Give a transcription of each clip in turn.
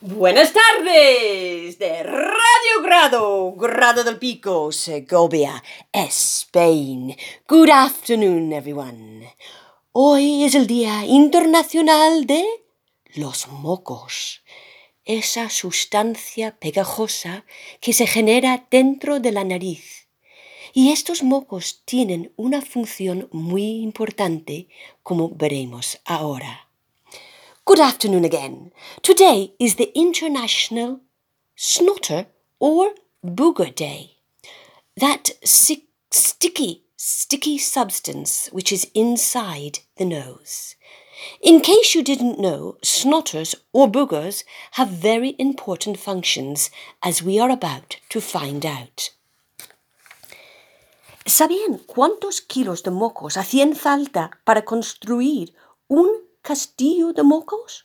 Buenas tardes de Radio Grado, Grado del Pico, Segovia, Spain. Good afternoon, everyone. Hoy es el Día Internacional de los mocos, esa sustancia pegajosa que se genera dentro de la nariz. Y estos mocos tienen una función muy importante, como veremos ahora. Good afternoon again. Today is the International Snotter or Booger Day. That sick, sticky, sticky substance which is inside the nose. In case you didn't know, snotters or boogers have very important functions, as we are about to find out. ¿Sabían cuántos kilos de mocos hacían falta para construir un castillo de mocos?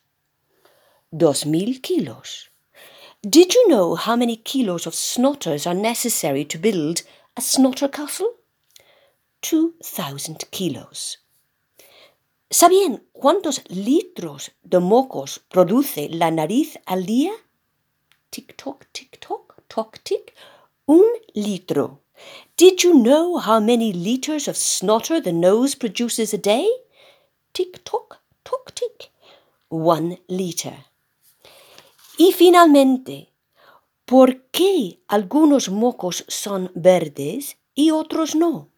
Dos mil kilos. Did you know how many kilos of snotters are necessary to build a snotter castle? Two thousand kilos. ¿Sabían cuántos litros de mocos produce la nariz al día? Tic toc, tic toc, toc tic. Un litro. Did you know how many liters of snotter the nose produces a day? Tic toc, toc tic. One liter. Y finalmente, ¿por qué algunos mocos son verdes y otros no?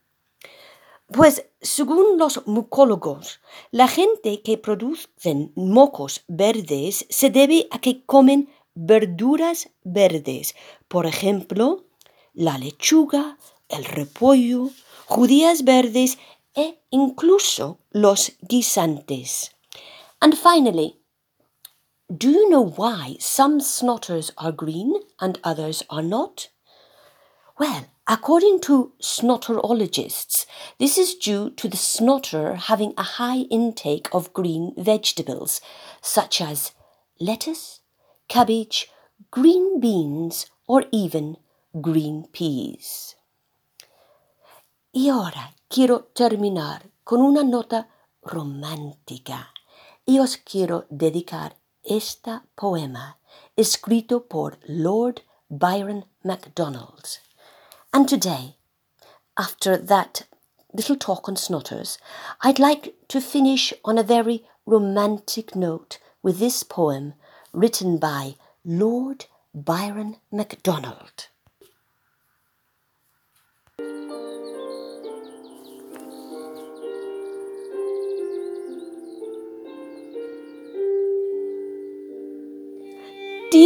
Pues según los mucólogos, la gente que producen mocos verdes se debe a que comen verduras verdes, por ejemplo, la lechuga, el repollo, judías verdes e incluso los guisantes. And finally, do you know why some snotters are green and others are not? Well, according to snotterologists, this is due to the snotter having a high intake of green vegetables, such as lettuce, cabbage, green beans, or even green peas. Y ahora quiero terminar con una nota romántica y os quiero dedicar este poema escrito por Lord Byron MacDonald. And today, after that little talk on snotters, I'd like to finish on a very romantic note with this poem written by Lord Byron MacDonald.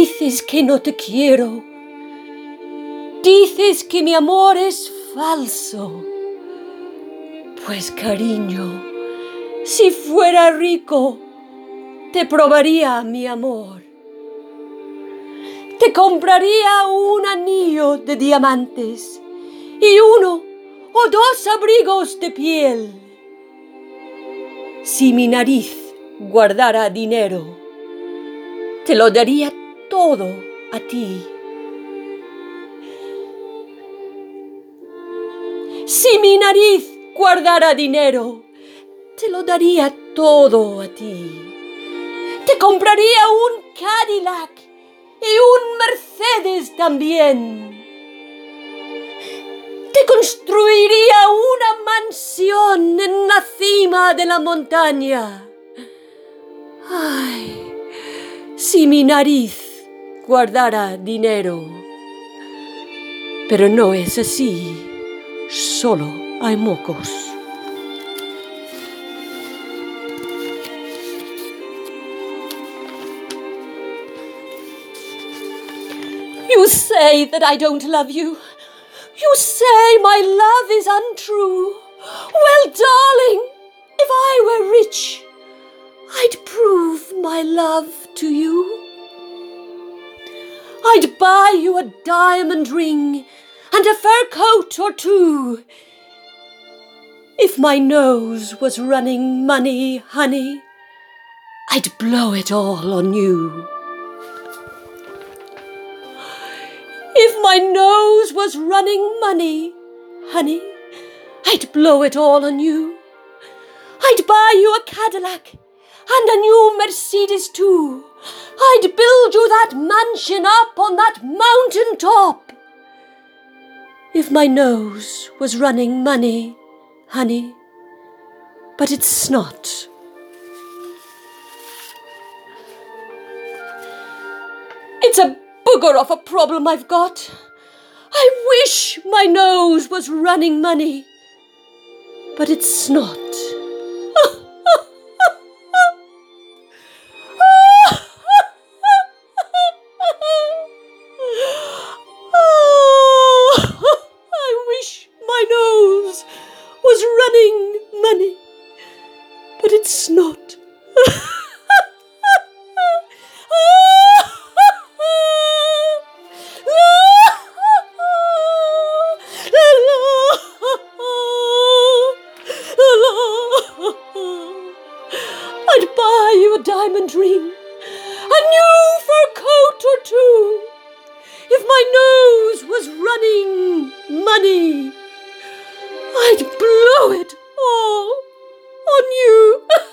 Dices que no te quiero. Dices que mi amor es falso. Pues cariño, si fuera rico, te probaría mi amor. Te compraría un anillo de diamantes y uno o dos abrigos de piel. Si mi nariz guardara dinero, te lo daría todo a ti. Si mi nariz guardara dinero, te lo daría todo a ti. Te compraría un Cadillac y un Mercedes también. Te construiría una mansión en la cima de la montaña. Ay, si mi nariz guardara dinero. Pero no es así, solo hay mocos. You say that I don't love you. You say my love is untrue. Well, darling, if I were rich, I'd prove my love to you. I'd buy you a diamond ring and a fur coat or two. If my nose was running money, honey, I'd blow it all on you. If my nose was running money, honey, I'd blow it all on you. I'd buy you a Cadillac and a new Mercedes too. I'd build you that mansion up on that mountain top. If my nose was running money, honey, but it's not. It's a booger of a problem I've got. I wish my nose was running money, but it's not. It's not. I'd buy you a diamond ring, a new fur coat or two, if my nose was running money. I'd blow it all on you.